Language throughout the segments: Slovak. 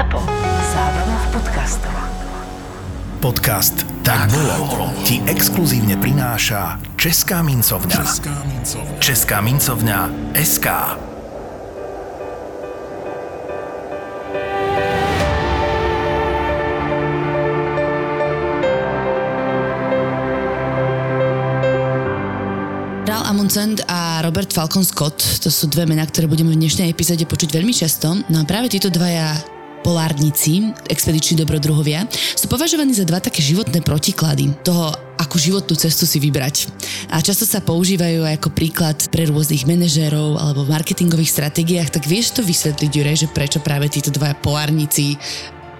Zapo. Zábrná v podcastov. Podcast Tak bolo ti exkluzívne prináša Česká mincovňa. Česká mincovňa. Česká mincovňa SK. Ral Amundsen a Robert Falcon Scott, to sú dve mená, ktoré budeme v dnešnej epizóde počuť veľmi často. No a práve títo dvaja polárnici, expediční dobrodruhovia, sú považovaní za dva také životné protiklady toho, akú životnú cestu si vybrať. A často sa používajú aj ako príklad pre rôznych manažérov alebo v marketingových stratégiách, tak vieš to vysvetliť, Juraj, že prečo práve títo dvaja polárnici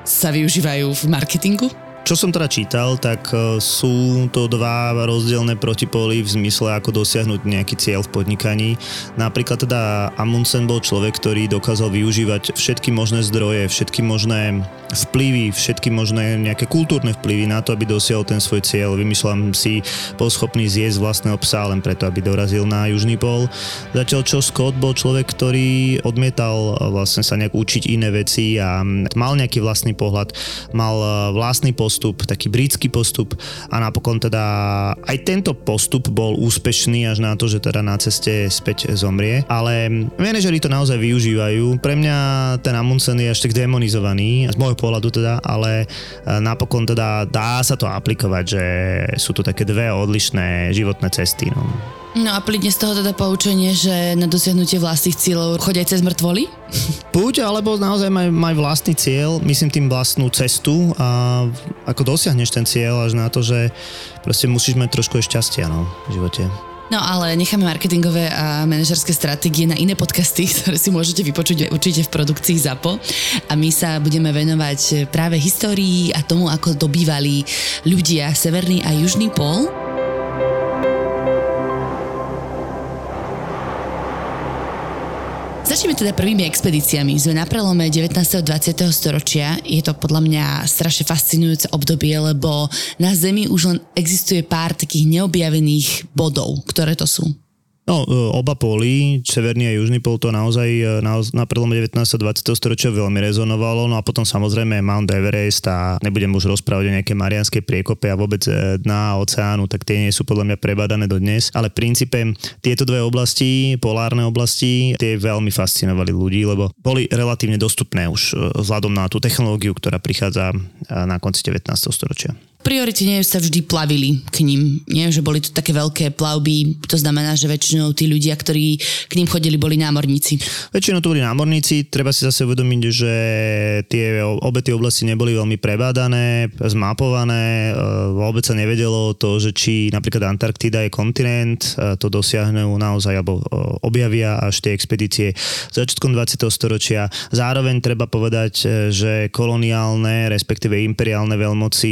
sa využívajú v marketingu? Čo som teda čítal, tak e, sú to dva rozdielne protipóly v zmysle, ako dosiahnuť nejaký cieľ v podnikaní. Napríklad teda Amundsen bol človek, ktorý dokázal využívať všetky možné zdroje, všetky možné vplyvy, všetky možné nejaké kultúrne vplyvy na to, aby dosiahol ten svoj cieľ. Vymyslám si, bol schopný zjesť vlastného psa len preto, aby dorazil na južný pol. Zatiaľ čo Scott bol človek, ktorý odmietal vlastne sa nejak učiť iné veci a mal nejaký vlastný pohľad, mal e, vlastný postup, taký britský postup a napokon teda aj tento postup bol úspešný až na to, že teda na ceste späť zomrie. Ale manažeri to naozaj využívajú. Pre mňa ten Amundsen je až tak demonizovaný, z môjho pohľadu teda, ale e, napokon teda dá sa to aplikovať, že sú to také dve odlišné životné cesty. No. No a plynne z toho teda poučenie, že na dosiahnutie vlastných cieľov chodia cez mŕtvoly? Buď, alebo naozaj maj, maj vlastný cieľ, myslím tým vlastnú cestu a ako dosiahneš ten cieľ až na to, že proste musíš mať trošku šťastia no, v živote. No ale necháme marketingové a manažerské stratégie na iné podcasty, ktoré si môžete vypočuť určite v produkcii ZAPO. A my sa budeme venovať práve histórii a tomu, ako dobývali ľudia Severný a Južný pol. Začneme teda prvými expedíciami. Sme na prelome 19. a 20. storočia. Je to podľa mňa strašne fascinujúce obdobie, lebo na Zemi už len existuje pár takých neobjavených bodov. Ktoré to sú? No, e, oba póly, severný a južný pol, to naozaj e, na, na prelome 19. a 20. storočia veľmi rezonovalo, no a potom samozrejme Mount Everest a nebudem už rozprávať o nejaké marianskej priekope a vôbec e, dna oceánu, tak tie nie sú podľa mňa prebadané do dnes, ale v princípe tieto dve oblasti, polárne oblasti, tie veľmi fascinovali ľudí, lebo boli relatívne dostupné už vzhľadom na tú technológiu, ktorá prichádza na konci 19. storočia priorite nie sa vždy plavili k ním. Nie, že boli to také veľké plavby, to znamená, že väčšinou tí ľudia, ktorí k ním chodili, boli námorníci. Väčšinou to boli námorníci, treba si zase uvedomiť, že tie, obe tie oblasti neboli veľmi prebádané, zmapované, e, vôbec sa nevedelo to, že či napríklad Antarktida je kontinent, e, to dosiahnu naozaj, alebo e, objavia až tie expedície začiatkom 20. storočia. Zároveň treba povedať, že koloniálne, respektíve imperiálne veľmoci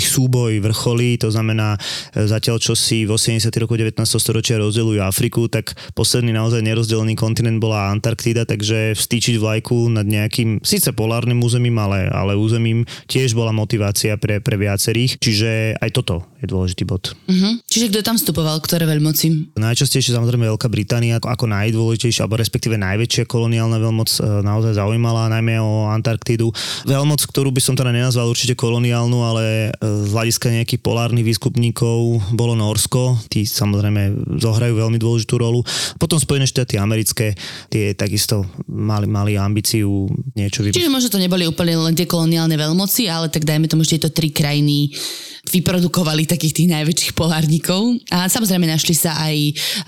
ich súboj vrcholí, to znamená e, zatiaľ, čo si v 80. roku 19. storočia rozdelujú Afriku, tak posledný naozaj nerozdelený kontinent bola Antarktída, takže vstýčiť vlajku nad nejakým, síce polárnym územím, ale, ale územím tiež bola motivácia pre, pre viacerých, čiže aj toto je dôležitý bod. Uh-huh. Čiže kto tam vstupoval, ktoré veľmoci? Najčastejšie samozrejme Veľká Británia ako, ako najdôležitejšia, alebo respektíve najväčšia koloniálna veľmoc e, naozaj zaujímala, najmä o Antarktídu. Veľmoc, ktorú by som teda nenazval určite koloniálnu, ale e, z hľadiska nejakých polárnych výskupníkov bolo Norsko, tí samozrejme zohrajú veľmi dôležitú rolu. Potom Spojené štáty americké, tie takisto mali, mali ambíciu niečo vybrať. Čiže možno to neboli úplne len tie koloniálne veľmoci, ale tak dajme tomu, že tieto tri krajiny vyprodukovali takých tých najväčších polárnikov. A samozrejme našli sa aj,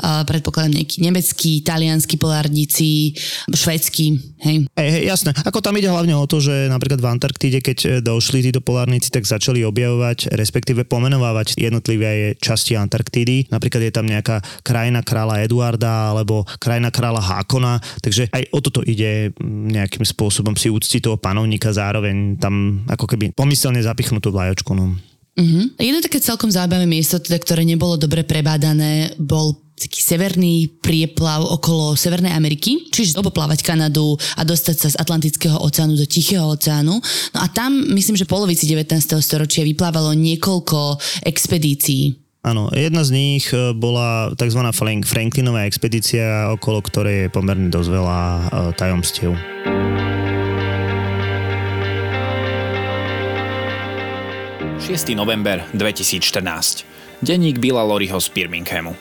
uh, predpokladám, nejakí nemeckí, talianskí polárnici, švedskí, hej. Hej, hej, jasné. Ako tam ide hlavne o to, že napríklad v Antarktíde, keď e, došli títo polárnici, tak začali objavovať, respektíve pomenovávať jednotlivé časti Antarktídy. Napríklad je tam nejaká krajina kráľa Eduarda alebo krajina kráľa Hákona, takže aj o toto ide nejakým spôsobom si úctiť toho panovníka zároveň tam ako keby pomyselne zapichnutú vlajočku. No. Uh-huh. Jedno také celkom zaujímavé miesto, teda, ktoré nebolo dobre prebádané, bol taký severný prieplav okolo Severnej Ameriky, čiže oboplávať Kanadu a dostať sa z Atlantického oceánu do Tichého oceánu. No a tam, myslím, že v polovici 19. storočia vyplávalo niekoľko expedícií. Áno, jedna z nich e, bola tzv. Franklinová expedícia, okolo ktorej je pomerne dosť veľa e, tajomstiev. 6. november 2014. Denník Billa Loriho z Birminghamu.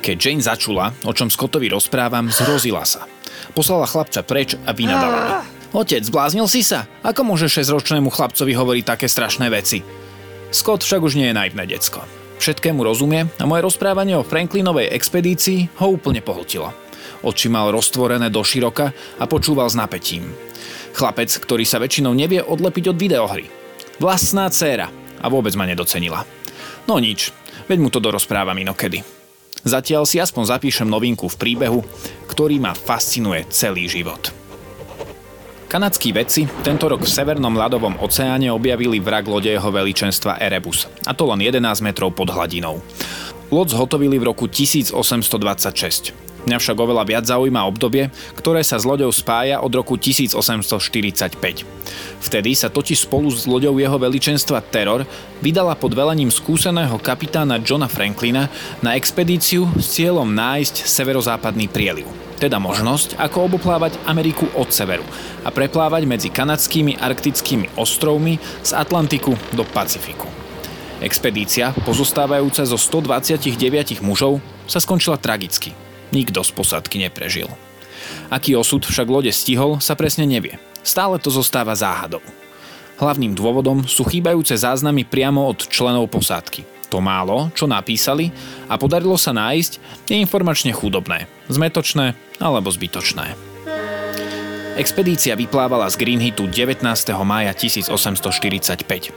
Keď Jane začula, o čom Scottovi rozprávam, zrozila sa. Poslala chlapca preč a vynadala mi. Otec, zbláznil si sa? Ako môže 6-ročnému chlapcovi hovoriť také strašné veci? Scott však už nie je naivné decko. Všetkému rozumie a moje rozprávanie o Franklinovej expedícii ho úplne pohltilo. Oči mal roztvorené do široka a počúval s napätím. Chlapec, ktorý sa väčšinou nevie odlepiť od videohry. Vlastná dcéra a vôbec ma nedocenila. No nič, veď mu to dorozprávam inokedy. Zatiaľ si aspoň zapíšem novinku v príbehu, ktorý ma fascinuje celý život. Kanadskí vedci tento rok v Severnom ľadovom oceáne objavili vrak lode jeho veličenstva Erebus, a to len 11 metrov pod hladinou. Loď zhotovili v roku 1826. Mňa však oveľa viac zaujíma obdobie, ktoré sa s loďou spája od roku 1845. Vtedy sa totiž spolu s loďou jeho veličenstva Terror vydala pod velením skúseného kapitána Johna Franklina na expedíciu s cieľom nájsť severozápadný prieliv teda možnosť, ako oboplávať Ameriku od severu a preplávať medzi kanadskými arktickými ostrovmi z Atlantiku do Pacifiku. Expedícia, pozostávajúca zo 129 mužov, sa skončila tragicky – Nikto z posádky neprežil. Aký osud však lode stihol, sa presne nevie. Stále to zostáva záhadou. Hlavným dôvodom sú chýbajúce záznamy priamo od členov posádky. To málo, čo napísali a podarilo sa nájsť, je informačne chudobné, zmetočné alebo zbytočné. Expedícia vyplávala z Greenhitu 19. mája 1845.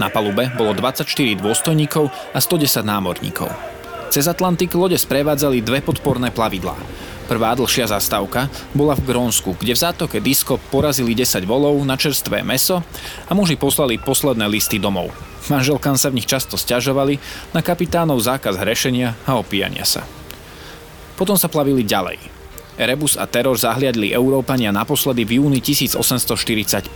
Na palube bolo 24 dôstojníkov a 110 námorníkov. Cez Atlantik lode sprevádzali dve podporné plavidlá. Prvá dlhšia zastávka bola v Grónsku, kde v zátoke Disko porazili 10 volov na čerstvé meso a muži poslali posledné listy domov. Manželkám sa v nich často stiažovali na kapitánov zákaz hrešenia a opíjania sa. Potom sa plavili ďalej. Erebus a Terror zahliadli Európania naposledy v júni 1845,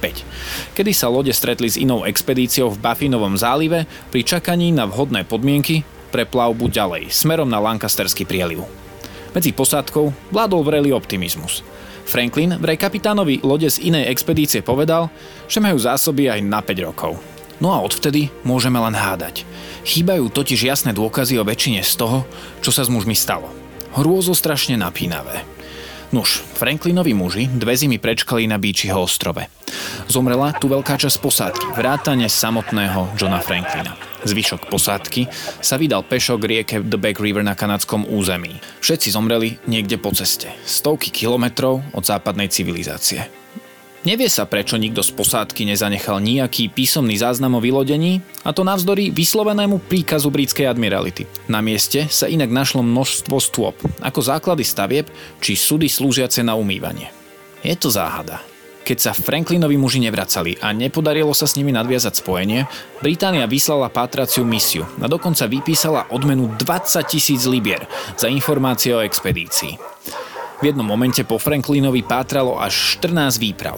kedy sa lode stretli s inou expedíciou v Baffinovom zálive pri čakaní na vhodné podmienky pre plavbu ďalej, smerom na Lancasterský prieliv. Medzi posádkou vládol vrelý optimizmus. Franklin vraj kapitánovi lode z inej expedície povedal, že majú zásoby aj na 5 rokov. No a odvtedy môžeme len hádať. Chýbajú totiž jasné dôkazy o väčšine z toho, čo sa s mužmi stalo. Hrôzo strašne napínavé. Nuž, Franklinovi muži dve zimy prečkali na Beachyho ostrove. Zomrela tu veľká časť posádky, vrátane samotného Johna Franklina. Zvyšok posádky sa vydal pešo k rieke The Back River na kanadskom území. Všetci zomreli niekde po ceste, stovky kilometrov od západnej civilizácie. Nevie sa, prečo nikto z posádky nezanechal nejaký písomný záznam o vylodení, a to navzdory vyslovenému príkazu britskej admirality. Na mieste sa inak našlo množstvo stôp, ako základy stavieb či súdy slúžiace na umývanie. Je to záhada. Keď sa Franklinovi muži nevracali a nepodarilo sa s nimi nadviazať spojenie, Británia vyslala pátraciu misiu a dokonca vypísala odmenu 20 tisíc libier za informácie o expedícii. V jednom momente po Franklinovi pátralo až 14 výprav.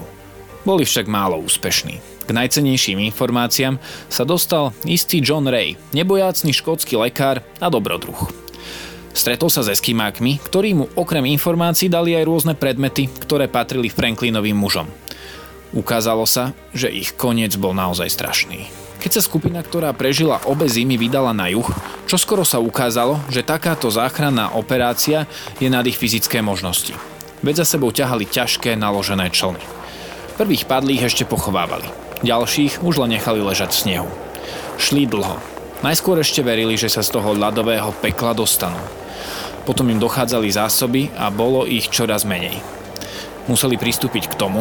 Boli však málo úspešní. K najcenejším informáciám sa dostal istý John Ray, nebojácný škótsky lekár a dobrodruh. Stretol sa s eskimákmi, ktorí mu okrem informácií dali aj rôzne predmety, ktoré patrili Franklinovým mužom. Ukázalo sa, že ich koniec bol naozaj strašný. Keď sa skupina, ktorá prežila obe zimy, vydala na juh, čoskoro sa ukázalo, že takáto záchranná operácia je nad ich fyzické možnosti. Veď za sebou ťahali ťažké naložené člny. Prvých padlých ešte pochovávali, ďalších už len nechali ležať v snehu. Šli dlho. Najskôr ešte verili, že sa z toho ľadového pekla dostanú. Potom im dochádzali zásoby a bolo ich čoraz menej. Museli pristúpiť k tomu,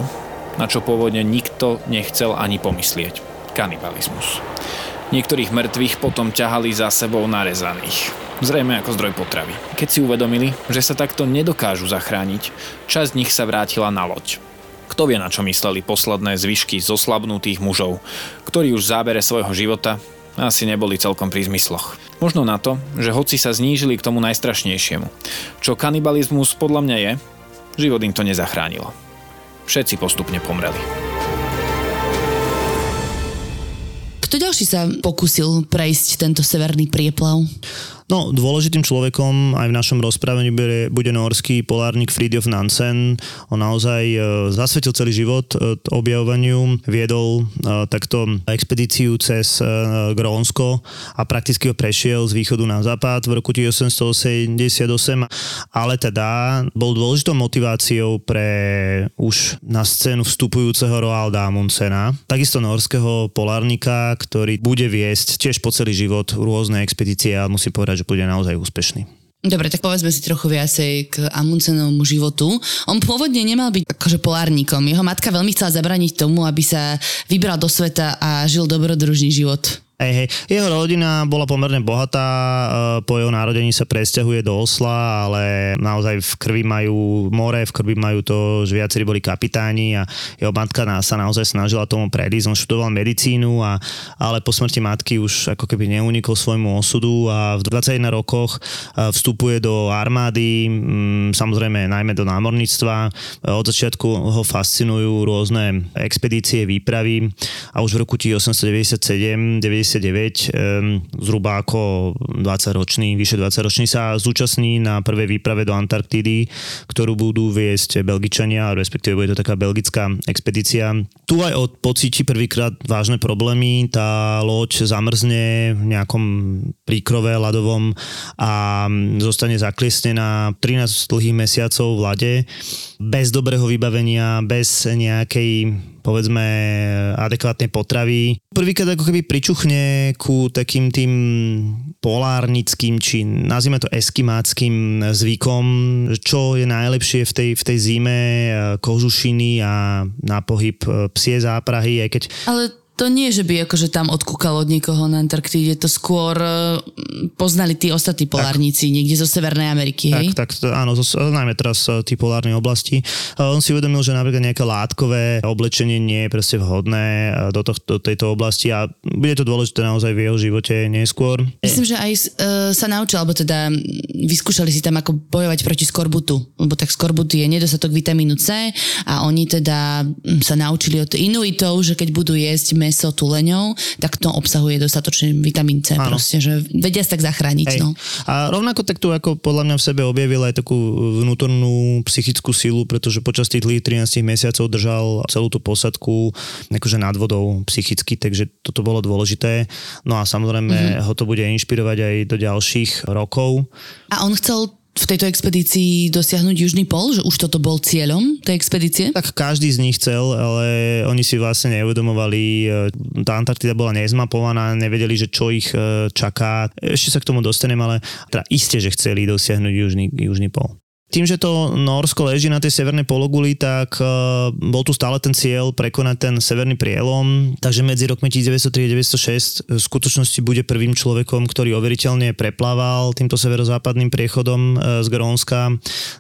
na čo pôvodne nikto nechcel ani pomyslieť. Kanibalizmus. Niektorých mŕtvych potom ťahali za sebou narezaných. Zrejme ako zdroj potravy. Keď si uvedomili, že sa takto nedokážu zachrániť, časť nich sa vrátila na loď. Kto vie, na čo mysleli posledné zvyšky zoslabnutých mužov, ktorí už v zábere svojho života asi neboli celkom pri zmysloch. Možno na to, že hoci sa znížili k tomu najstrašnejšiemu. Čo kanibalizmus podľa mňa je, život im to nezachránilo všetci postupne pomreli. Kto ďalší sa pokusil prejsť tento severný prieplav? No, dôležitým človekom aj v našom rozprávení bude, bude norský polárnik Fridjof Nansen. On naozaj e, zasvetil celý život e, objavovaniu, viedol e, takto expedíciu cez e, Grónsko a prakticky ho prešiel z východu na západ v roku 1888, ale teda bol dôležitou motiváciou pre už na scénu vstupujúceho Roalda Amundsena, takisto norského polárnika, ktorý bude viesť tiež po celý život rôzne expedície a musím povedať, že bude naozaj úspešný. Dobre, tak povedzme si trochu viacej k Amundsenovmu životu. On pôvodne nemal byť akože polárnikom. Jeho matka veľmi chcela zabraniť tomu, aby sa vybral do sveta a žil dobrodružný život. Hej, hej. Jeho rodina bola pomerne bohatá, e, po jeho narodení sa presťahuje do Osla, ale naozaj v krvi majú more, v krvi majú to, že viacerí boli kapitáni a jeho matka sa naozaj snažila tomu predísť. On študoval medicínu, a, ale po smrti matky už ako keby neunikol svojmu osudu a v 21 rokoch e, vstupuje do armády, samozrejme najmä do námorníctva. E, od začiatku ho fascinujú rôzne expedície, výpravy a už v roku 1897 99, zhruba ako 20-ročný, vyše 20-ročný sa zúčastní na prvej výprave do Antarktídy, ktorú budú viesť Belgičania, respektíve bude to taká belgická expedícia. Tu aj od pocíti prvýkrát vážne problémy, tá loď zamrzne v nejakom príkrove ľadovom a zostane zakliesnená 13 dlhých mesiacov v lade bez dobrého vybavenia, bez nejakej povedzme adekvátnej potravy. Prvýkrát ako keby pričuchne ku takým tým polárnickým, či nazvime to eskimáckým zvykom, čo je najlepšie v tej, v tej zime, kožušiny a na pohyb psie záprahy, aj keď... Ale to nie, že by akože tam odkúkal od niekoho na Antarktíde, to skôr e, poznali tí ostatní polárnici tak, niekde zo Severnej Ameriky, hej? Tak, tak áno, zo, najmä teraz e, tí polárnej oblasti. On si uvedomil, že napríklad nejaké látkové oblečenie nie je proste vhodné e, do, to, do tejto oblasti a bude to dôležité naozaj v jeho živote neskôr. Myslím, že aj sa naučil, alebo teda vyskúšali si tam ako bojovať proti skorbutu, lebo tak skorbut je nedostatok vitamínu C a oni teda sa naučili od Inuitov, že keď budú jesť meso tuleňov, tak to obsahuje dostatočne vitamín C. Áno. Proste, že vedia sa tak zachrániť. No. A rovnako tak tu ako podľa mňa v sebe objavil aj takú vnútornú psychickú silu, pretože počas tých 13 mesiacov držal celú tú posadku akože nad vodou psychicky, takže toto bolo dôležité. No a samozrejme mm-hmm. ho to bude inšpirovať aj do ďalších rokov. A on chcel v tejto expedícii dosiahnuť južný pol, že už toto bol cieľom tej expedície? Tak každý z nich chcel, ale oni si vlastne neuvedomovali, e, tá Antarktida bola nezmapovaná, nevedeli, že čo ich e, čaká. Ešte sa k tomu dostanem, ale teda iste, že chceli dosiahnuť južný, južný pol. Tým, že to Norsko leží na tej severnej pologuli, tak uh, bol tu stále ten cieľ prekonať ten severný prielom, takže medzi rokmi 1903 a 1906 v skutočnosti bude prvým človekom, ktorý overiteľne preplával týmto severozápadným priechodom uh, z Grónska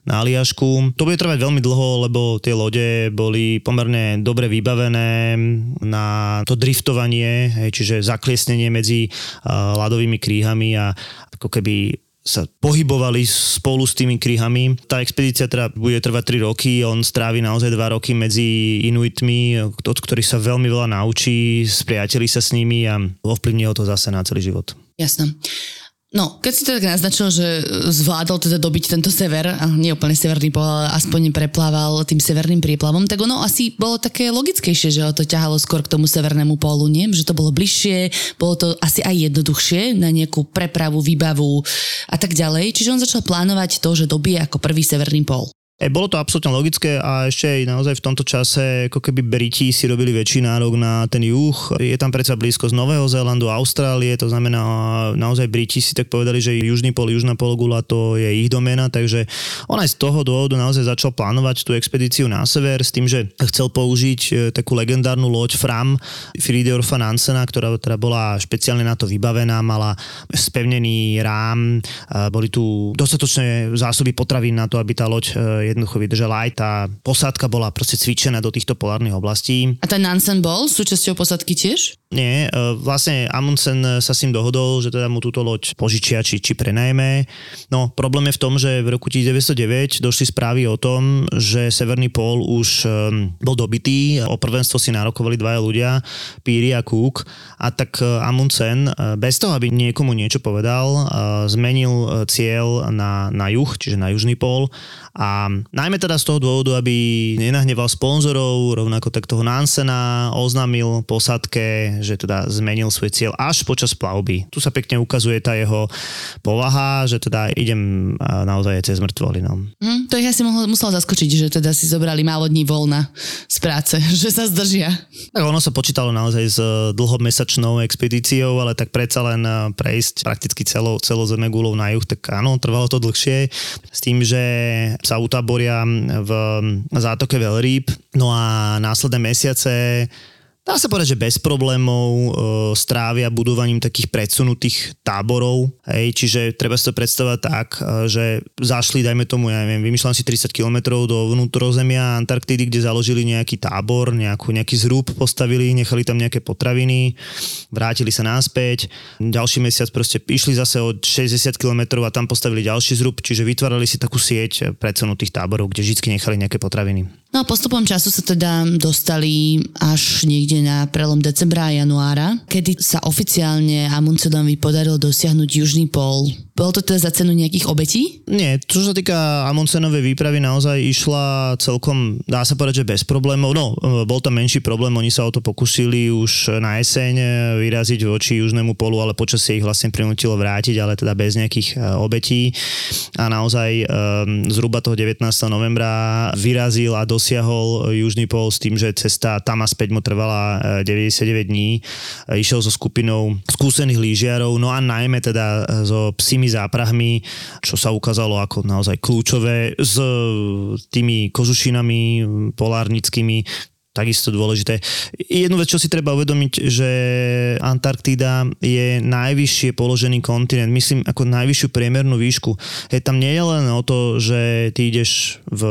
na Aliašku. To bude trvať veľmi dlho, lebo tie lode boli pomerne dobre vybavené na to driftovanie, čiže zakliesnenie medzi uh, ľadovými kríhami a ako keby sa pohybovali spolu s tými kryhami. Tá expedícia teda bude trvať 3 roky, on strávi naozaj 2 roky medzi Inuitmi, od ktorých sa veľmi veľa naučí, spriateli sa s nimi a ovplyvní ho to zase na celý život. Jasné. No, keď si to tak naznačil, že zvládol teda dobiť tento sever, nie úplne severný pol, ale aspoň preplával tým severným príplavom, tak ono asi bolo také logickejšie, že ho to ťahalo skôr k tomu severnému pólu, nie? Že to bolo bližšie, bolo to asi aj jednoduchšie na nejakú prepravu, výbavu a tak ďalej. Čiže on začal plánovať to, že dobije ako prvý severný pól. E, bolo to absolútne logické a ešte aj naozaj v tomto čase ako keby Briti si robili väčší nárok na ten juh. Je tam predsa blízko z Nového Zélandu, Austrálie, to znamená naozaj Briti si tak povedali, že južný pol, južná pologula to je ich doména, takže on aj z toho dôvodu naozaj začal plánovať tú expedíciu na sever s tým, že chcel použiť e, takú legendárnu loď Fram Fridorfa Nansena, ktorá teda bola špeciálne na to vybavená, mala spevnený rám, boli tu dostatočné zásoby potravín na to, aby tá loď e, jednoducho vydržala aj tá posádka bola proste cvičená do týchto polárnych oblastí. A ten Nansen bol súčasťou posádky tiež? Nie, e, vlastne Amundsen sa s ním dohodol, že teda mu túto loď požičia či, či prenajme. No, problém je v tom, že v roku 1909 došli správy o tom, že Severný pól už bol dobitý, o prvenstvo si nárokovali dvaja ľudia, Píry a Cook a tak Amundsen bez toho, aby niekomu niečo povedal, zmenil cieľ na, na juh, čiže na južný pól a najmä teda z toho dôvodu, aby nenahneval sponzorov, rovnako tak toho Nansena, oznámil posádke, že teda zmenil svoj cieľ až počas plavby. Tu sa pekne ukazuje tá jeho povaha, že teda idem naozaj cez mŕtvoly. No. Mm, to ich asi mohol, musel zaskočiť, že teda si zobrali málo dní voľna z práce, že sa zdržia. Tak ono sa počítalo naozaj s dlhomesačnou expedíciou, ale tak predsa len prejsť prakticky celou, celou zemegulou na juh, tak áno, trvalo to dlhšie. S tým, že sa utaboria v zátoke Veľrýb. No a následné mesiace dá sa povedať, že bez problémov e, strávia budovaním takých predsunutých táborov. Hej, čiže treba si to predstavať tak, e, že zašli, dajme tomu, ja neviem, vymýšľam si 30 km do vnútrozemia Antarktidy, kde založili nejaký tábor, nejakú, nejaký zrúb postavili, nechali tam nejaké potraviny, vrátili sa naspäť. Ďalší mesiac proste išli zase od 60 km a tam postavili ďalší zrúb, čiže vytvárali si takú sieť predsunutých táborov, kde vždy nechali nejaké potraviny. No a postupom času sa teda dostali až niekde na prelom decembra a januára, kedy sa oficiálne Amundsenovi podarilo dosiahnuť južný pól. Bolo to teda za cenu nejakých obetí? Nie, čo sa týka Amundsenovej výpravy, naozaj išla celkom, dá sa povedať, že bez problémov. No, bol tam menší problém, oni sa o to pokusili už na jeseň vyraziť voči južnému polu, ale počasie ich vlastne prinútilo vrátiť, ale teda bez nejakých e, obetí. A naozaj um, zhruba toho 19. novembra vyrazil a dosiahol južný pol s tým, že cesta tam a späť mu trvala 99 e, dní. Išiel so skupinou skúsených lyžiarov, no a najmä teda so psimi záprahmi, čo sa ukázalo ako naozaj kľúčové s tými kožušinami polárnickými, takisto dôležité. Jednu vec, čo si treba uvedomiť, že Antarktída je najvyššie položený kontinent, myslím ako najvyššiu priemernú výšku. Je tam nie je len o to, že ty ideš v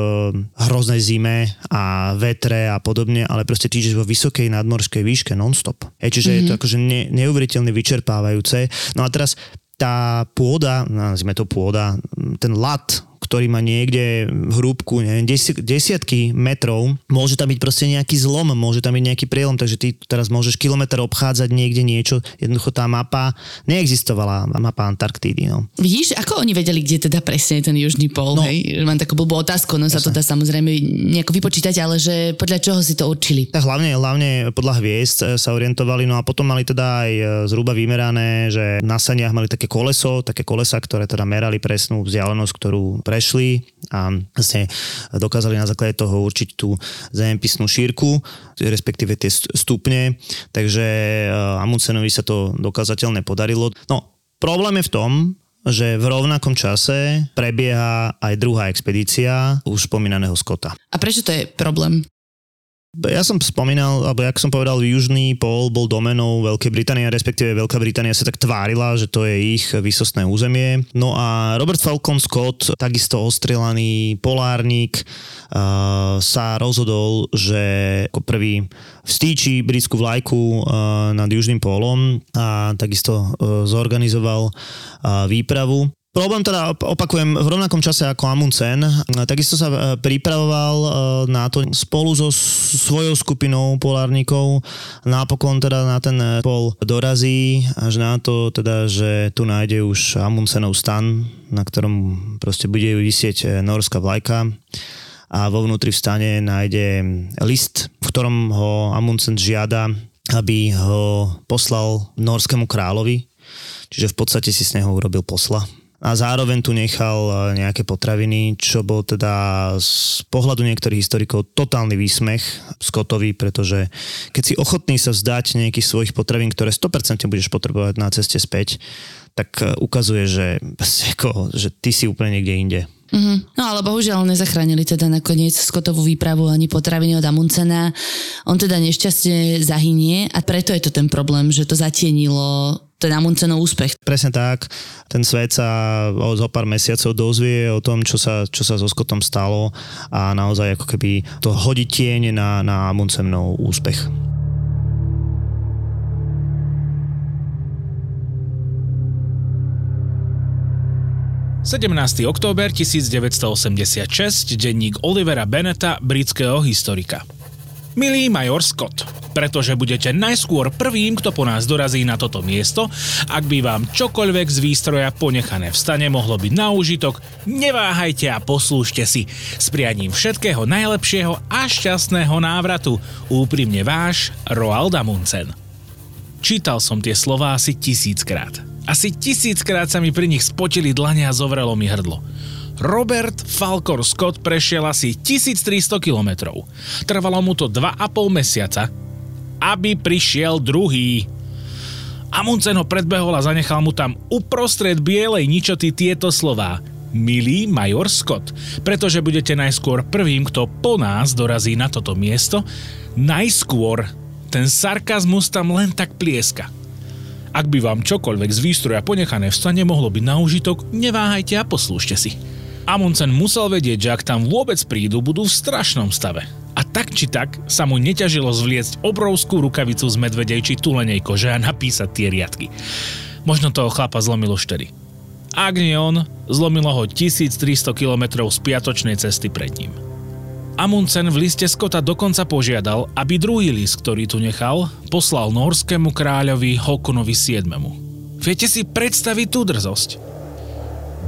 hroznej zime a vetre a podobne, ale proste ty ideš vo vysokej nadmorskej výške non-stop. Je, čiže mm-hmm. je to mhm. akože ne, neuveriteľne vyčerpávajúce. No a teraz tá pôda, nazvime to pôda, ten lat ktorý má niekde hrúbku, neviem, desiatky metrov, môže tam byť proste nejaký zlom, môže tam byť nejaký prielom, takže ty teraz môžeš kilometr obchádzať niekde niečo, jednoducho tá mapa neexistovala, mapa Antarktídy. No. Vidíš, ako oni vedeli, kde teda presne je ten južný pol, no. hej? Mám takú blbú otázku, no sa to dá samozrejme nejako vypočítať, ale že podľa čoho si to určili? Tak hlavne, hlavne podľa hviezd sa orientovali, no a potom mali teda aj eh, zhruba vymerané, že na saniach mali také koleso, také kolesa, ktoré teda merali presnú vzdialenosť, ktorú pre prešli a vlastne dokázali na základe toho určiť tú zemepisnú šírku, respektíve tie stupne, takže eh, Amundsenovi sa to dokázateľne podarilo. No, problém je v tom, že v rovnakom čase prebieha aj druhá expedícia už spomínaného Skota. A prečo to je problém? Ja som spomínal, alebo jak som povedal, južný pol bol domenou Veľkej Británie, respektíve Veľká Británia sa tak tvárila, že to je ich výsostné územie. No a Robert Falcon Scott, takisto ostrelaný polárnik, uh, sa rozhodol, že ako prvý vstýči britskú vlajku uh, nad južným pólom a takisto uh, zorganizoval uh, výpravu. Problém teda opakujem v rovnakom čase ako Amundsen. Takisto sa e, pripravoval e, na to spolu so svojou skupinou polárnikov. Napokon teda na ten pol dorazí až na to teda, že tu nájde už Amundsenov stan, na ktorom proste bude vysieť norská vlajka a vo vnútri v stane nájde list, v ktorom ho Amundsen žiada, aby ho poslal norskému kráľovi, čiže v podstate si s neho urobil posla a zároveň tu nechal e, nejaké potraviny, čo bol teda z pohľadu niektorých historikov totálny výsmech Scottovi, pretože keď si ochotný sa vzdať nejakých svojich potravín, ktoré 100% budeš potrebovať na ceste späť, tak e, ukazuje, že, ako, že ty si úplne niekde inde. Mm-hmm. No ale bohužiaľ nezachránili teda nakoniec Scottovú výpravu ani potraviny od Amundsena. On teda nešťastne zahynie a preto je to ten problém, že to zatienilo ten Amundsenov úspech. Presne tak. Ten svet sa o zo pár mesiacov dozvie o tom, čo sa, čo sa so Scottom stalo a naozaj ako keby to hodí tieň na, na Amundsenov úspech. 17. október 1986, denník Olivera Beneta, britského historika. Milý major Scott, pretože budete najskôr prvým, kto po nás dorazí na toto miesto, ak by vám čokoľvek z výstroja ponechané v stane mohlo byť na úžitok, neváhajte a poslúžte si. S prianím všetkého najlepšieho a šťastného návratu. Úprimne váš Roald Amundsen. Čítal som tie slová asi tisíckrát. Asi tisíckrát sa mi pri nich spotili dlane a zovrelo mi hrdlo. Robert Falcor Scott prešiel asi 1300 kilometrov. Trvalo mu to 2,5 mesiaca, aby prišiel druhý. Amundsen ho predbehol a zanechal mu tam uprostred bielej ničoty tieto slová. Milý major Scott, pretože budete najskôr prvým, kto po nás dorazí na toto miesto, najskôr ten sarkazmus tam len tak plieska. Ak by vám čokoľvek z výstroja ponechané v stane mohlo byť na užitok, neváhajte a poslúžte si. Amundsen musel vedieť, že ak tam vôbec prídu, budú v strašnom stave. A tak či tak sa mu neťažilo zvliecť obrovskú rukavicu z medvedej či tulenej kože a napísať tie riadky. Možno toho chlapa zlomilo štery. Ak nie on, zlomilo ho 1300 km z piatočnej cesty pred ním. Amundsen v liste Skota dokonca požiadal, aby druhý list, ktorý tu nechal, poslal norskému kráľovi Hokunovi VII. Viete si predstaviť tú drzosť?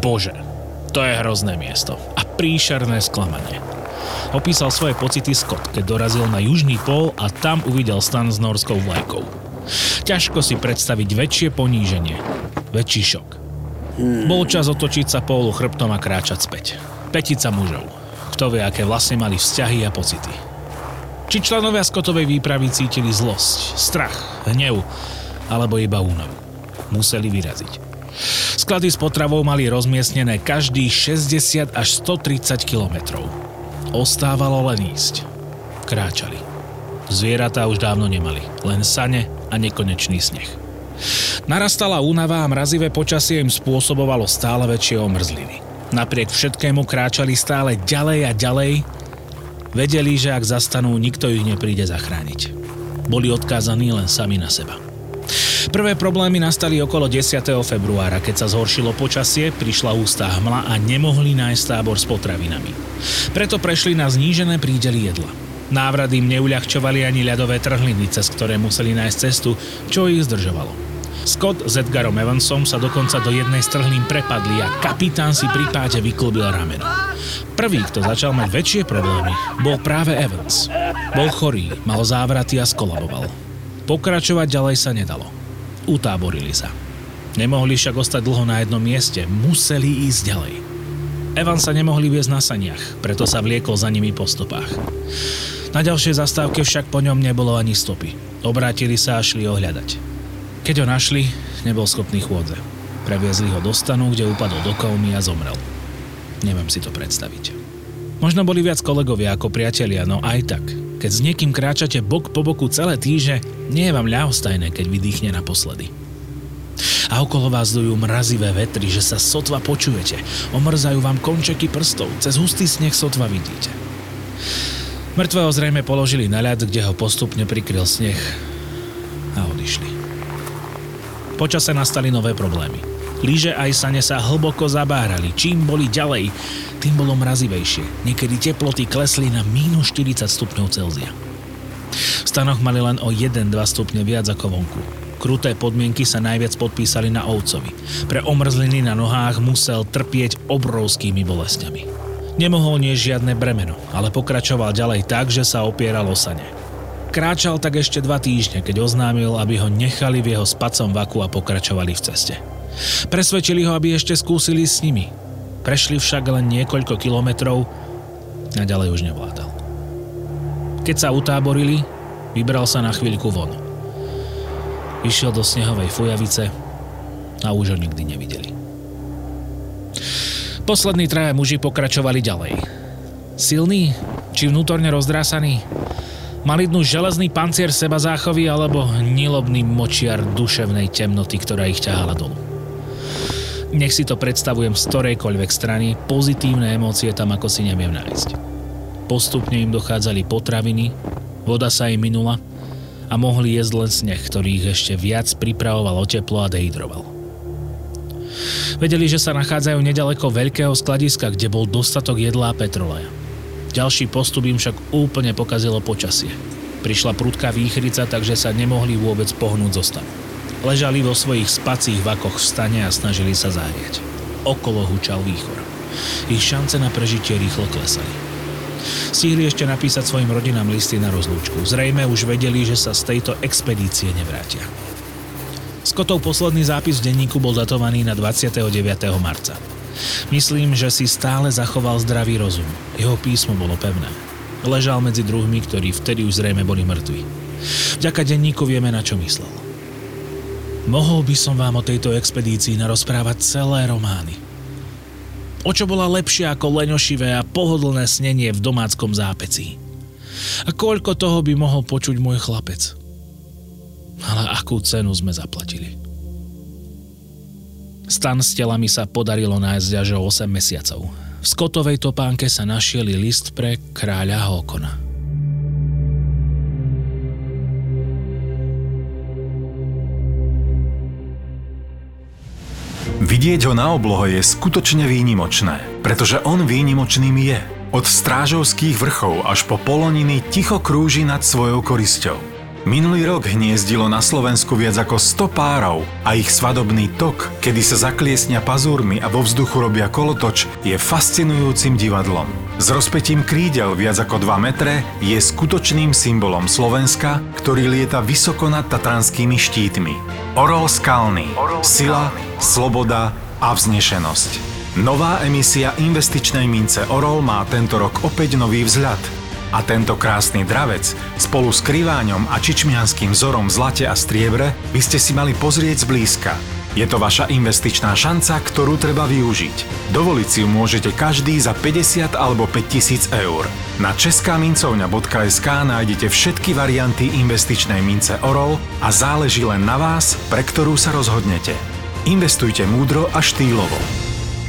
Bože, to je hrozné miesto a príšerné sklamanie. Opísal svoje pocity Scott, keď dorazil na južný pól a tam uvidel stan s norskou vlajkou. Ťažko si predstaviť väčšie poníženie, väčší šok. Bol čas otočiť sa pólu chrbtom a kráčať späť. Petica mužov, kto vie, aké vlastne mali vzťahy a pocity. Či členovia Scottovej výpravy cítili zlosť, strach, hnev alebo iba únavu. Museli vyraziť. Sklady s potravou mali rozmiestnené každý 60 až 130 kilometrov. Ostávalo len ísť. Kráčali. Zvieratá už dávno nemali, len sane a nekonečný sneh. Narastala únava a mrazivé počasie im spôsobovalo stále väčšie omrzliny. Napriek všetkému kráčali stále ďalej a ďalej. Vedeli, že ak zastanú, nikto ich nepríde zachrániť. Boli odkázaní len sami na seba. Prvé problémy nastali okolo 10. februára, keď sa zhoršilo počasie, prišla ústá hmla a nemohli nájsť tábor s potravinami. Preto prešli na znížené prídely jedla. Návrat im neuľahčovali ani ľadové trhliny, cez ktoré museli nájsť cestu, čo ich zdržovalo. Scott s Edgarom Evansom sa dokonca do jednej strhlín prepadli a kapitán si pri páde vyklúbil rameno. Prvý, kto začal mať väčšie problémy, bol práve Evans. Bol chorý, mal závraty a skolaboval. Pokračovať ďalej sa nedalo. Utáborili sa. Nemohli však ostať dlho na jednom mieste, museli ísť ďalej. Evan sa nemohli viesť na saniach, preto sa vliekol za nimi po stopách. Na ďalšej zastávke však po ňom nebolo ani stopy. Obrátili sa a šli ohľadať. Keď ho našli, nebol schopný chôdze. Previezli ho do stanu, kde upadol do kaumy a zomrel. Neviem si to predstaviť. Možno boli viac kolegovia ako priatelia, no aj tak. Keď s niekým kráčate bok po boku celé týže, nie je vám ľahostajné, keď vydýchne naposledy. A okolo vás dujú mrazivé vetry, že sa sotva počujete. Omrzajú vám končeky prstov, cez hustý sneh sotva vidíte. Mŕtvého zrejme položili na ľad, kde ho postupne prikryl sneh a odišli. Počase nastali nové problémy. Líže aj sane sa hlboko zabárali. Čím boli ďalej, tým bolo mrazivejšie. Niekedy teploty klesli na mínus 40 stupňov Celzia. V stanoch mali len o 1-2 stupne viac ako vonku. Kruté podmienky sa najviac podpísali na ovcovi. Pre omrzliny na nohách musel trpieť obrovskými bolestiami. Nemohol nie žiadne bremeno, ale pokračoval ďalej tak, že sa opieral o sane. Kráčal tak ešte dva týždne, keď oznámil, aby ho nechali v jeho spacom vaku a pokračovali v ceste. Presvedčili ho, aby ešte skúsili s nimi. Prešli však len niekoľko kilometrov a ďalej už nevládal. Keď sa utáborili, vybral sa na chvíľku von. Išiel do snehovej fujavice a už ho nikdy nevideli. Poslední traja muži pokračovali ďalej. Silný či vnútorne rozdrásaný? Malidnú železný pancier seba záchovy alebo nilobný močiar duševnej temnoty, ktorá ich ťahala dolu. Nech si to predstavujem z ktorejkoľvek strany, pozitívne emócie tam ako si neviem nájsť. Postupne im dochádzali potraviny, voda sa im minula a mohli jesť len sneh, ktorý ich ešte viac pripravoval o teplo a dehydroval. Vedeli, že sa nachádzajú nedaleko veľkého skladiska, kde bol dostatok jedla a petroleja. Ďalší postup im však úplne pokazilo počasie. Prišla prudká výchrica, takže sa nemohli vôbec pohnúť zo stanu. Ležali vo svojich spacích vakoch v stane a snažili sa zahrieť. Okolo hučal výchor. Ich šance na prežitie rýchlo klesali. Stihli ešte napísať svojim rodinám listy na rozlúčku. Zrejme už vedeli, že sa z tejto expedície nevrátia. Scottov posledný zápis v denníku bol datovaný na 29. marca. Myslím, že si stále zachoval zdravý rozum. Jeho písmo bolo pevné. Ležal medzi druhmi, ktorí vtedy už zrejme boli mŕtvi. Vďaka denníku vieme, na čo myslel. Mohol by som vám o tejto expedícii narozprávať celé romány. O čo bola lepšia ako leňošivé a pohodlné snenie v domáckom zápecí. A koľko toho by mohol počuť môj chlapec. Ale akú cenu sme zaplatili. Stan s telami sa podarilo nájsť až o 8 mesiacov. V Skotovej topánke sa našiel list pre kráľa Hókona. Vidieť ho na oblohe je skutočne výnimočné, pretože on výnimočným je. Od strážovských vrchov až po poloniny ticho krúži nad svojou korisťou. Minulý rok hniezdilo na Slovensku viac ako 100 párov a ich svadobný tok, kedy sa zakliesnia pazúrmi a vo vzduchu robia kolotoč, je fascinujúcim divadlom. S rozpetím krídel viac ako 2 metre je skutočným symbolom Slovenska, ktorý lieta vysoko nad tatranskými štítmi. Orol skalný. Sila, sloboda a vznešenosť. Nová emisia investičnej mince Orol má tento rok opäť nový vzhľad – a tento krásny dravec spolu s kriváňom a čičmianským vzorom v zlate a striebre by ste si mali pozrieť zblízka. Je to vaša investičná šanca, ktorú treba využiť. Dovoliť si ju môžete každý za 50 alebo 5000 eur. Na českámincovňa.sk nájdete všetky varianty investičnej mince Orol a záleží len na vás, pre ktorú sa rozhodnete. Investujte múdro a štýlovo.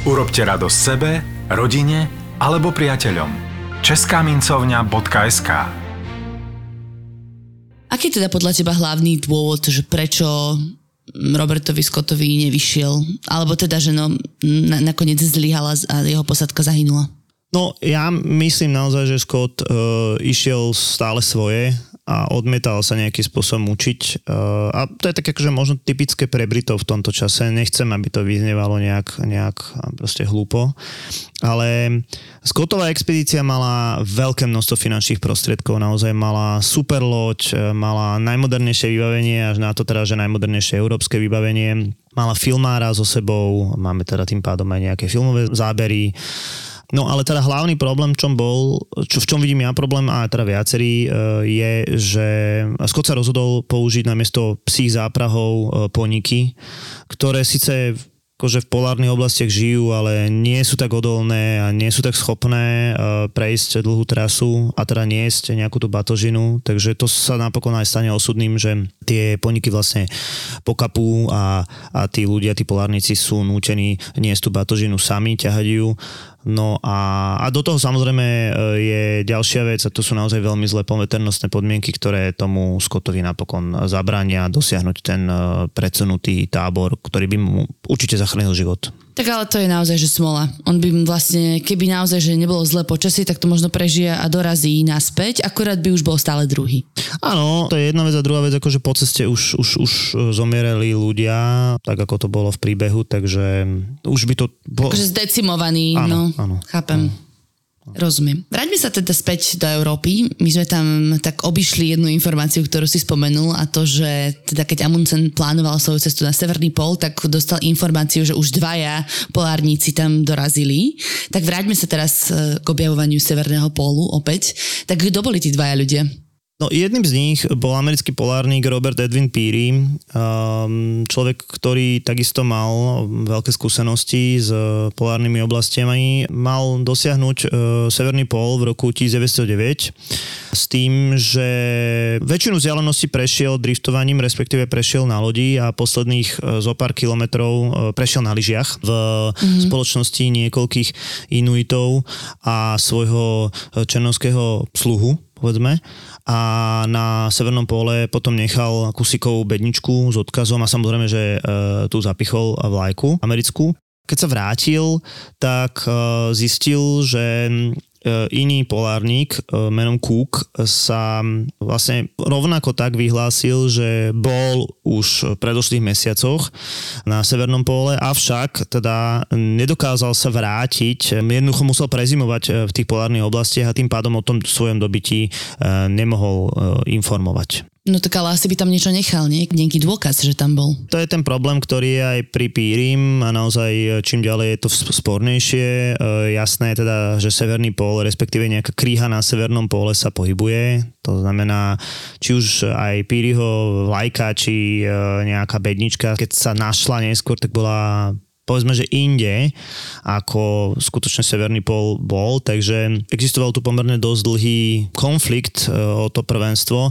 Urobte radosť sebe, rodine alebo priateľom českámincovňa.sk Aký je teda podľa teba hlavný dôvod, že prečo Robertovi Scottovi nevyšiel? Alebo teda, že no, na, nakoniec zlyhala a jeho posadka zahynula? No, ja myslím naozaj, že Scott uh, išiel stále svoje a odmietal sa nejakým spôsobom učiť. Uh, a to je tak akože možno typické pre Britov v tomto čase. Nechcem, aby to vyznevalo nejak, nejak proste hlúpo. Ale Scottová expedícia mala veľké množstvo finančných prostriedkov, naozaj mala super loď, mala najmodernejšie vybavenie, až na to teda, že najmodernejšie európske vybavenie. Mala filmára so sebou, máme teda tým pádom aj nejaké filmové zábery No ale teda hlavný problém, čom bol, čo, v čom vidím ja problém, a teda viacerý, e, je, že Scott sa rozhodol použiť namiesto psích záprahov e, poniky, ktoré síce akože v polárnych oblastiach žijú, ale nie sú tak odolné a nie sú tak schopné uh, prejsť dlhú trasu a teda niesť nejakú tú batožinu, takže to sa napokon aj stane osudným, že tie poniky vlastne pokapú a, a tí ľudia, tí polárnici sú nútení niesť tú batožinu sami, ťahať ju No a, a do toho samozrejme e, je ďalšia vec a to sú naozaj veľmi zlé poveternostné podmienky, ktoré tomu Scottovi napokon zabránia dosiahnuť ten e, predsunutý tábor, ktorý by mu určite zachránil život. Tak ale to je naozaj, že smola. On by vlastne, keby naozaj, že nebolo zlé počasie, tak to možno prežije a dorazí naspäť, akurát by už bol stále druhý. Áno, to je jedna vec a druhá vec, akože po ceste už, už, už zomierali ľudia, tak ako to bolo v príbehu, takže už by to... Bolo... Akože zdecimovaný, áno, no, áno, chápem. Áno. Rozumiem. Vráťme sa teda späť do Európy. My sme tam tak obišli jednu informáciu, ktorú si spomenul a to, že teda keď Amundsen plánoval svoju cestu na Severný pol, tak dostal informáciu, že už dvaja polárníci tam dorazili. Tak vráťme sa teraz e, k objavovaniu Severného pólu opäť. Tak kto boli tí dvaja ľudia? No jedným z nich bol americký polárnik Robert Edwin Peary, um, človek, ktorý takisto mal veľké skúsenosti s polárnymi oblastiami. Mal dosiahnuť uh, Severný pól v roku 1909 s tým, že väčšinu vzdialenosti prešiel driftovaním, respektíve prešiel na lodi a posledných uh, zo pár kilometrov uh, prešiel na lyžiach v mm-hmm. spoločnosti niekoľkých Inuitov a svojho černovského sluhu povedzme a na Severnom pole potom nechal kusikovú bedničku s odkazom a samozrejme, že e, tu zapichol vlajku americkú. Keď sa vrátil, tak e, zistil, že iný polárnik e, menom Cook sa vlastne rovnako tak vyhlásil, že bol už v predošlých mesiacoch na Severnom pole, avšak teda nedokázal sa vrátiť, jednoducho musel prezimovať e, v tých polárnych oblastiach a tým pádom o tom svojom dobití nemohol informovať. No tak ale asi by tam niečo nechal, nie? Nejaký dôkaz, že tam bol. To je ten problém, ktorý je aj pri Pírim a naozaj e, čím ďalej je to spornejšie. E, jasné je teda, že severný pól, respektíve nejaká kríha na severnom pole sa pohybuje. To znamená, či už aj Píriho vlajka, či e, nejaká bednička, keď sa našla neskôr, tak bola povedzme, že inde, ako skutočne Severný pol bol, takže existoval tu pomerne dosť dlhý konflikt e, o to prvenstvo.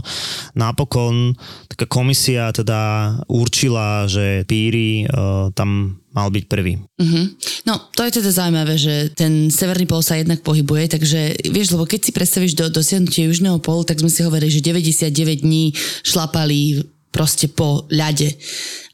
Napokon taká komisia teda určila, že Píry e, tam mal byť prvý. Uh-huh. No, to je teda zaujímavé, že ten severný pol sa jednak pohybuje, takže vieš, lebo keď si predstavíš do dosiahnutia južného polu, tak sme si hovorili, že 99 dní šlapali proste po ľade.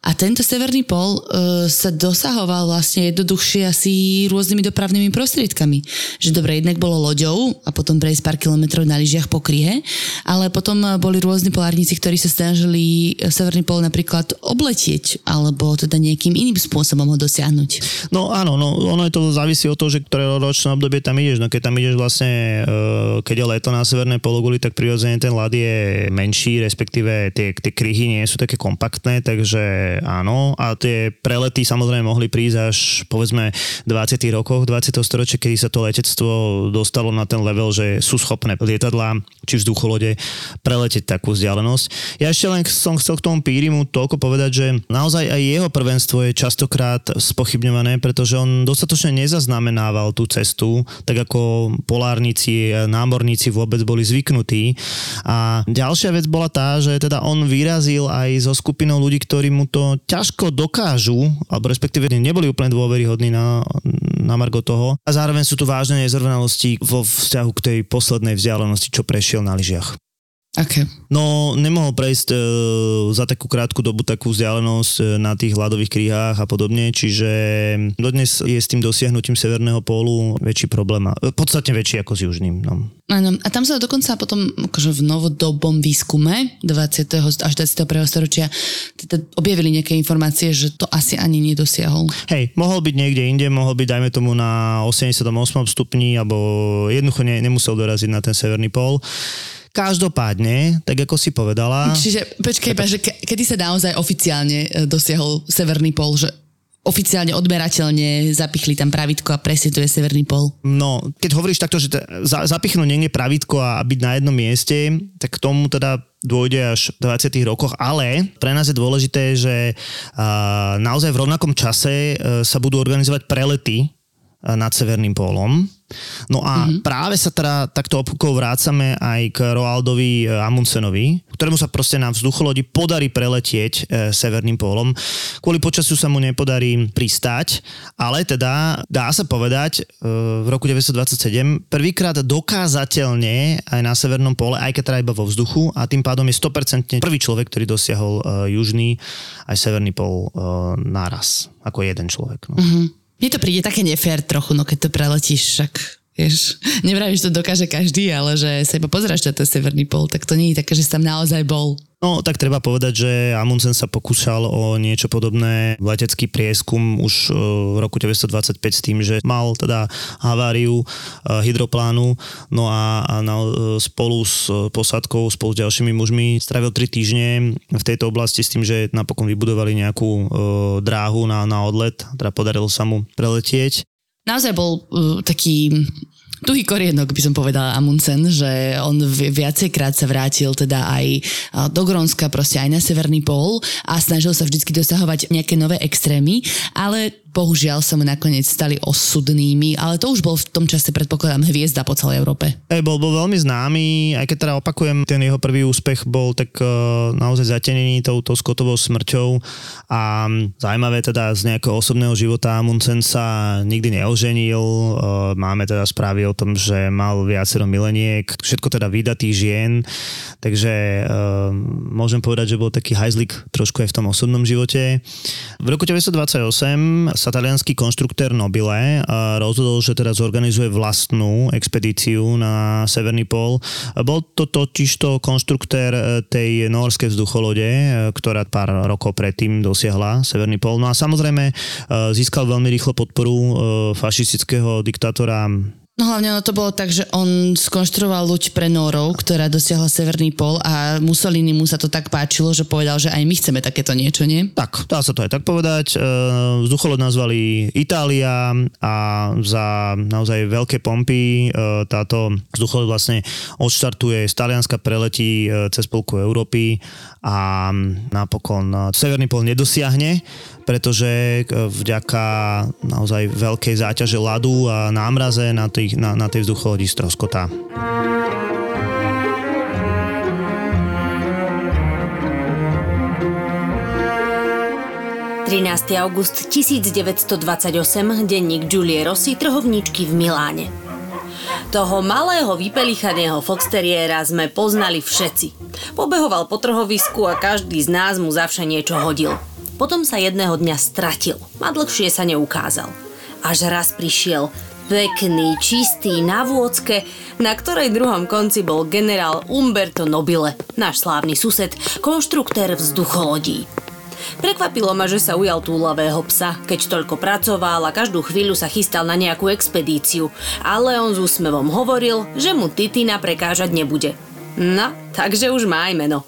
A tento severný pol uh, sa dosahoval vlastne jednoduchšie asi rôznymi dopravnými prostriedkami. Že dobre, jednak bolo loďou a potom prejsť pár kilometrov na lyžiach po kryhe, ale potom boli rôzni polárnici, ktorí sa snažili severný pol napríklad obletieť alebo teda nejakým iným spôsobom ho dosiahnuť. No áno, no ono je to závisí od toho, že ktoré ročné obdobie tam ideš. No keď tam ideš vlastne, uh, keď je leto na severné pologuli, tak prirodzene ten ľad je menší, respektíve tie, tie kryhy nie sú také kompaktné, takže áno. A tie prelety samozrejme mohli prísť až povedzme v 20. rokoch 20. storočia, kedy sa to letectvo dostalo na ten level, že sú schopné lietadlá či vzducholode preletieť takú vzdialenosť. Ja ešte len som chcel k tomu Pírimu toľko povedať, že naozaj aj jeho prvenstvo je častokrát spochybňované, pretože on dostatočne nezaznamenával tú cestu, tak ako polárnici, námorníci vôbec boli zvyknutí. A ďalšia vec bola tá, že teda on vyrazil aj so skupinou ľudí, ktorí mu to ťažko dokážu, alebo respektíve neboli úplne dôveryhodní na, na margo toho. A zároveň sú tu vážne nezrovnalosti vo vzťahu k tej poslednej vzdialenosti, čo prešiel na lyžiach. Okay. No, nemohol prejsť e, za takú krátku dobu takú vzdialenosť e, na tých hladových kríhách a podobne, čiže dodnes je s tým dosiahnutím severného pólu väčší problém. E, podstatne väčší ako s južným. No. Áno, a tam sa dokonca potom akože v novodobom výskume 20. až 21. storočia teda objavili nejaké informácie, že to asi ani nedosiahol. Hej, mohol byť niekde inde, mohol byť dajme tomu na 88 stupni, alebo jednoducho ne, nemusel doraziť na ten severný pól. Každopádne, tak ako si povedala... Čiže počkej, Prepač. že kedy sa naozaj oficiálne e, dosiahol Severný pol, že oficiálne odberateľne zapichli tam pravítko a presne to je Severný pol. No, keď hovoríš takto, že za, zapichnúť niekde pravítko a byť na jednom mieste, tak k tomu teda dôjde až v 20. rokoch, ale pre nás je dôležité, že uh, naozaj v rovnakom čase uh, sa budú organizovať prelety nad Severným pólom No a mm-hmm. práve sa teda takto opúkov vrácame aj k Roaldovi e, Amundsenovi, ktorému sa proste na vzducholodi podarí preletieť e, severným pólom. Kvôli počasiu sa mu nepodarí pristať, ale teda dá sa povedať e, v roku 1927 prvýkrát dokázateľne aj na severnom pole, aj keď teda iba vo vzduchu a tým pádom je 100% prvý človek, ktorý dosiahol e, južný aj severný pol e, naraz, ako jeden človek. No. Mm-hmm. Mne to príde také nefér trochu, no keď to preletíš, však vieš, nevravím, že to dokáže každý, ale že sa iba pozráš na ten severný pol, tak to nie je také, že tam naozaj bol. No, tak treba povedať, že Amundsen sa pokúšal o niečo podobné letecký prieskum už e, v roku 1925 s tým, že mal teda haváriu e, hydroplánu, no a, a na, e, spolu s posádkou, spolu s ďalšími mužmi stravil 3 týždne v tejto oblasti s tým, že napokon vybudovali nejakú uh, dráhu na, na odlet, teda podarilo sa mu preletieť. Naozaj bol uh, taký tuhý korienok, by som povedala Amundsen, že on vi- viacejkrát sa vrátil teda aj a, do Grónska, proste aj na Severný pól a snažil sa vždycky dosahovať nejaké nové extrémy, ale bohužiaľ sa mu nakoniec stali osudnými, ale to už bol v tom čase, predpokladám, hviezda po celej Európe. Ej, bol, bol veľmi známy, aj keď teda opakujem, ten jeho prvý úspech bol tak uh, naozaj zatenený tou, tou Scottovou smrťou a zaujímavé teda z nejakého osobného života Amundsen sa nikdy neoženil, uh, máme teda správy o tom, že mal viacero mileniek, všetko teda vydatých žien, takže uh, môžem povedať, že bol taký hajzlik trošku aj v tom osobnom živote. V roku 1928 sa talianský konštruktér Nobile rozhodol, že teda zorganizuje vlastnú expedíciu na Severný pól. Bol to totižto konštruktér e, tej norskej vzducholode, e, ktorá pár rokov predtým dosiahla Severný pól. No a samozrejme e, získal veľmi rýchlo podporu fašistického diktátora No hlavne ono to bolo tak, že on skonštruoval loď pre Nórov, ktorá dosiahla Severný pol a Mussolini mu sa to tak páčilo, že povedal, že aj my chceme takéto niečo, nie? Tak, dá sa to aj tak povedať. E, Vzducholod nazvali Itália a za naozaj veľké pompy e, táto vzducholod vlastne odštartuje z Talianska, preletí e, cez polku Európy a napokon Severný pol nedosiahne, pretože vďaka naozaj veľkej záťaže ľadu a námraze na tej, na, na tej vzducholodi stroskotá. 13. august 1928, denník Julie Rossi, trhovníčky v Miláne. Toho malého vypelichaného foxteriéra sme poznali všetci. Pobehoval po trhovisku a každý z nás mu zavše niečo hodil. Potom sa jedného dňa stratil a dlhšie sa neukázal. Až raz prišiel pekný, čistý, na vôcke, na ktorej druhom konci bol generál Umberto Nobile, náš slávny sused, konštruktér vzducholodí. Prekvapilo ma, že sa ujal túlavého psa, keď toľko pracoval a každú chvíľu sa chystal na nejakú expedíciu, ale on s úsmevom hovoril, že mu Titina prekážať nebude. No, takže už má aj meno.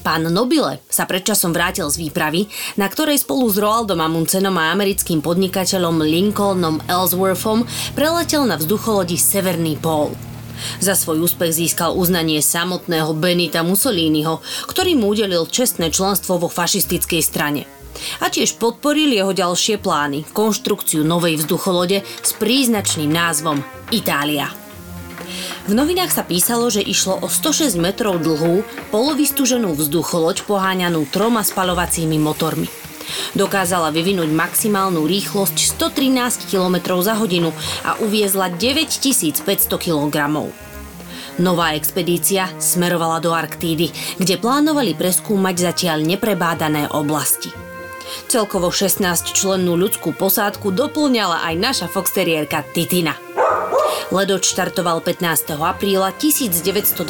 Pán Nobile sa predčasom vrátil z výpravy, na ktorej spolu s Roaldom Amundsenom a americkým podnikateľom Lincolnom Ellsworthom preletel na vzducholodi Severný pól. Za svoj úspech získal uznanie samotného Benita Mussoliniho, ktorý mu udelil čestné členstvo vo fašistickej strane. A tiež podporil jeho ďalšie plány, konštrukciu novej vzducholode s príznačným názvom Itália. V novinách sa písalo, že išlo o 106 metrov dlhú, polovystúženú vzducholoď poháňanú troma spalovacími motormi. Dokázala vyvinúť maximálnu rýchlosť 113 km za hodinu a uviezla 9500 kg. Nová expedícia smerovala do Arktídy, kde plánovali preskúmať zatiaľ neprebádané oblasti. Celkovo 16 člennú ľudskú posádku doplňala aj naša foxterierka Titina. Ledo štartoval 15. apríla 1928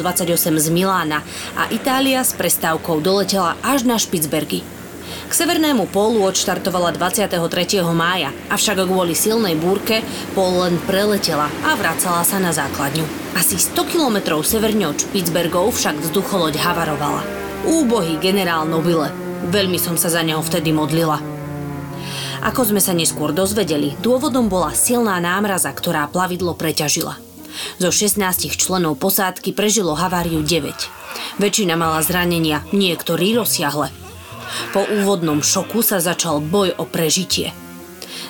z Milána a Itália s prestávkou doletela až na Špicbergy. K severnému pólu odštartovala 23. mája, avšak kvôli silnej búrke pól len preletela a vracala sa na základňu. Asi 100 kilometrov severne od Špicbergov však vzducholoď havarovala. Úbohý generál Nobile. Veľmi som sa za neho vtedy modlila. Ako sme sa neskôr dozvedeli, dôvodom bola silná námraza, ktorá plavidlo preťažila. Zo 16 členov posádky prežilo haváriu 9. Väčšina mala zranenia, niektorí rozsiahle. Po úvodnom šoku sa začal boj o prežitie.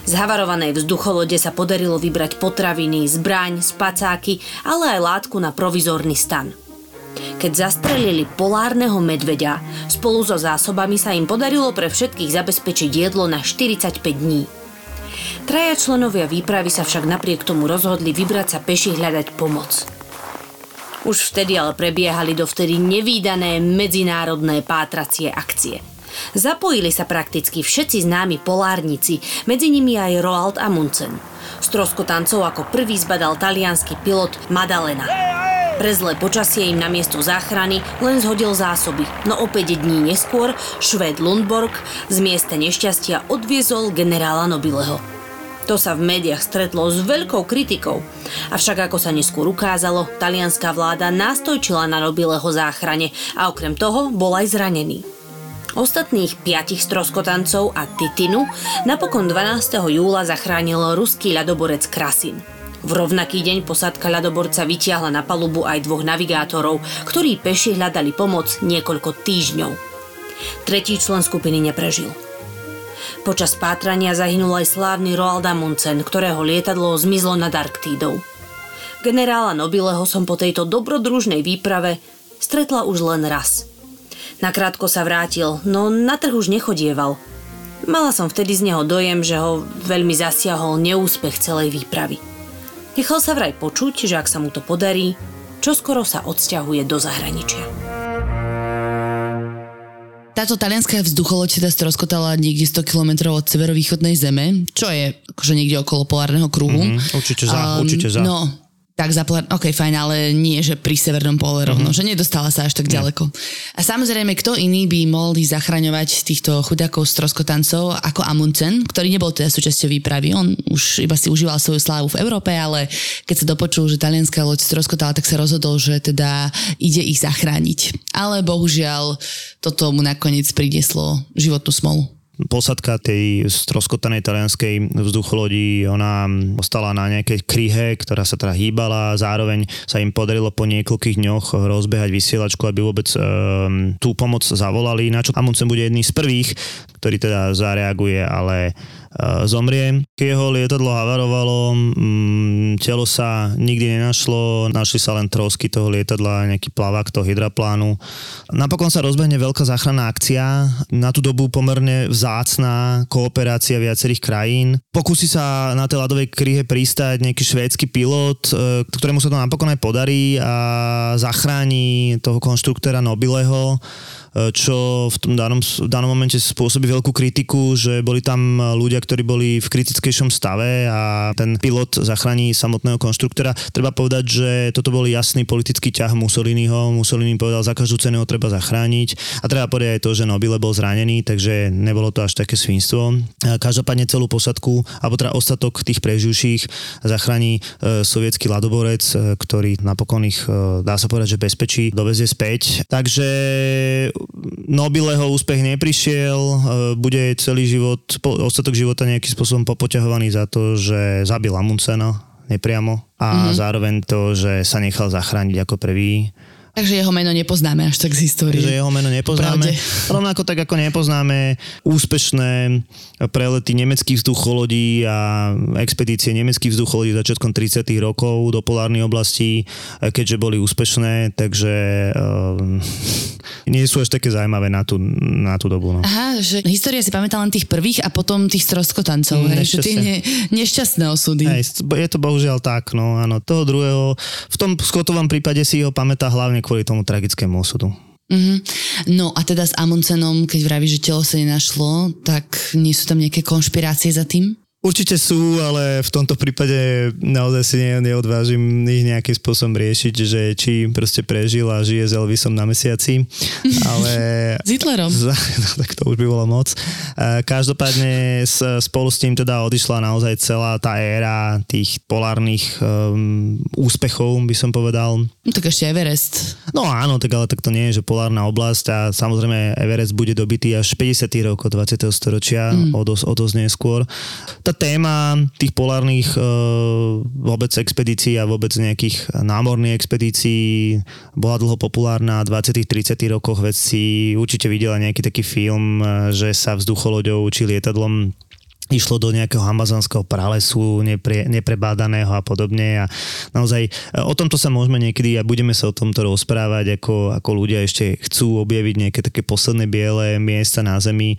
Z havarovanej vzducholode sa podarilo vybrať potraviny, zbraň, spacáky, ale aj látku na provizórny stan. Keď zastrelili polárneho medveďa, spolu so zásobami sa im podarilo pre všetkých zabezpečiť jedlo na 45 dní. Traja členovia výpravy sa však napriek tomu rozhodli vybrať sa peši hľadať pomoc. Už vtedy ale prebiehali dovtedy nevýdané medzinárodné pátracie akcie. Zapojili sa prakticky všetci známi polárnici, medzi nimi aj Roald Amundsen. Stroskotancov ako prvý zbadal talianský pilot Madalena. Pre zlé počasie im na miesto záchrany len zhodil zásoby, no opäť dní neskôr Švéd Lundborg z miesta nešťastia odviezol generála Nobileho. To sa v médiách stretlo s veľkou kritikou. Avšak ako sa neskôr ukázalo, talianská vláda nastojčila na Nobileho záchrane a okrem toho bol aj zranený. Ostatných piatich stroskotancov a Titinu napokon 12. júla zachránil ruský ľadoborec Krasin. V rovnaký deň posádka ľadoborca vytiahla na palubu aj dvoch navigátorov, ktorí peši hľadali pomoc niekoľko týždňov. Tretí člen skupiny neprežil. Počas pátrania zahynul aj slávny Roald Amundsen, ktorého lietadlo zmizlo nad Arktídou. Generála Nobileho som po tejto dobrodružnej výprave stretla už len raz. Nakrátko sa vrátil, no na trh už nechodieval. Mala som vtedy z neho dojem, že ho veľmi zasiahol neúspech celej výpravy. Nechal sa vraj počuť, že ak sa mu to podarí, čoskoro sa odsťahuje do zahraničia. Táto talianská vzducholoď teda stroskotala niekde 100 km od severovýchodnej zeme, čo je akože niekde okolo polárneho kruhu. Mhm, určite za, určite za. No, tak za polár... OK, fajn, ale nie, že pri severnom pole rovno, Mhm. že nedostala sa až tak ďaleko. A samozrejme, kto iný by mohol ísť zachraňovať týchto chudákov stroskotancov ako Amundsen, ktorý nebol teda súčasťou výpravy. On už iba si užíval svoju slávu v Európe, ale keď sa dopočul, že talianská loď stroskotala, tak sa rozhodol, že teda ide ich zachrániť. Ale bohužiaľ, toto mu nakoniec prinieslo životnú smolu. Posadka tej stroskotanej talianskej vzducholodi, ona ostala na nejakej kryhe, ktorá sa teda hýbala, zároveň sa im podarilo po niekoľkých dňoch rozbehať vysielačku, aby vôbec um, tú pomoc zavolali, na čo Amundsen bude jedný z prvých, ktorý teda zareaguje, ale zomrie. Jeho lietadlo havarovalo, mm, telo sa nikdy nenašlo, našli sa len trosky toho lietadla, nejaký plavák toho hydroplánu. Napokon sa rozbehne veľká záchranná akcia, na tú dobu pomerne vzácná kooperácia viacerých krajín. Pokúsi sa na tej ľadovej kryhe pristať nejaký švédsky pilot, e, ktorému sa to napokon aj podarí a zachráni toho konštruktéra Nobileho, čo v tom danom, v danom momente spôsobí veľkú kritiku, že boli tam ľudia, ktorí boli v kritickejšom stave a ten pilot zachráni samotného konštruktora. Treba povedať, že toto bol jasný politický ťah Mussoliniho. Mussolini povedal, za každú cenu ho treba zachrániť. A treba povedať aj to, že Nobile bol zranený, takže nebolo to až také svinstvo. A Každopádne celú posadku, alebo teda ostatok tých preživších zachráni e, sovietský ladoborec, ktorý napokon ich, dá sa povedať, že bezpečí, dovezie späť. Takže Nobileho úspech neprišiel, e, bude celý život, ostatok života nejakým spôsobom popoťahovaný za to, že zabil Amundsena nepriamo a mm-hmm. zároveň to, že sa nechal zachrániť ako prvý. Takže jeho meno nepoznáme až tak z histórie. že jeho meno nepoznáme. Pravde. Rovnako tak ako nepoznáme úspešné prelety nemeckých vzducholodí a expedície nemeckých vzducholodí začiatkom 30. rokov do polárnej oblasti, keďže boli úspešné, takže um, nie sú až také zaujímavé na tú, na tú dobu. No. Aha, že história si pamätá len tých prvých a potom tých stroskotancov, Mm, hej, že nešťastie. ne, nešťastné osudy. Hej, je to bohužiaľ tak, no áno. Toho druhého, v tom Scottovom prípade si ho pamätá hlavne kvôli tomu tragickému osudu. Mhm. No a teda s Amundsenom, keď vraví, že telo sa nenašlo, tak nie sú tam nejaké konšpirácie za tým? Určite sú, ale v tomto prípade naozaj si ne, neodvážim ich nejakým spôsobom riešiť, že či proste prežil a žije s Elvisom na mesiaci, ale... S Hitlerom. No, tak to už by bolo moc. E, Každopádne s- spolu s ním teda odišla naozaj celá tá éra tých polárnych um, úspechov, by som povedal. No tak ešte Everest. No áno, tak ale tak to nie je, že polárna oblasť a samozrejme Everest bude dobitý až 50. rokov 20. storočia, mm. o, dosť, o dosť neskôr. Tá téma tých polárnych e, vôbec expedícií a vôbec nejakých námorných expedícií bola dlho populárna. V 20. 30. rokoch vedci určite videla nejaký taký film, e, že sa vzducholoďou či lietadlom išlo do nejakého amazonského pralesu nepre, neprebádaného a podobne a naozaj e, o tomto sa môžeme niekedy a budeme sa o tomto rozprávať, ako, ako ľudia ešte chcú objaviť nejaké také posledné biele miesta na Zemi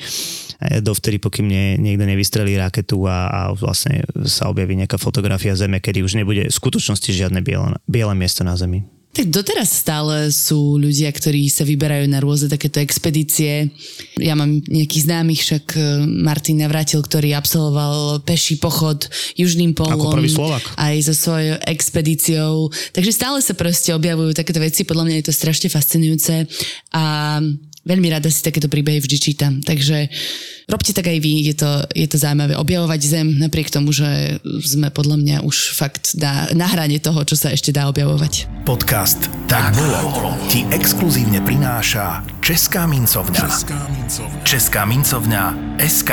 dovtedy, pokým nie, niekto nevystrelí raketu a, a vlastne sa objaví nejaká fotografia Zeme, kedy už nebude v skutočnosti žiadne biele, biele miesto na Zemi. Tak doteraz stále sú ľudia, ktorí sa vyberajú na rôzne takéto expedície. Ja mám nejakých známych, však e, Martin Navrátil, ktorý absolvoval peší pochod južným polom. Ako prvý Slovák. Aj so svojou expedíciou. Takže stále sa proste objavujú takéto veci. Podľa mňa je to strašne fascinujúce. A veľmi rada si takéto príbehy vždy čítam. Takže robte tak aj vy, je to, je to zaujímavé objavovať Zem, napriek tomu, že sme podľa mňa už fakt na, na hrane toho, čo sa ešte dá objavovať. Podcast Tak bolo ti exkluzívne prináša Česká mincovňa. Česká mincovňa SK.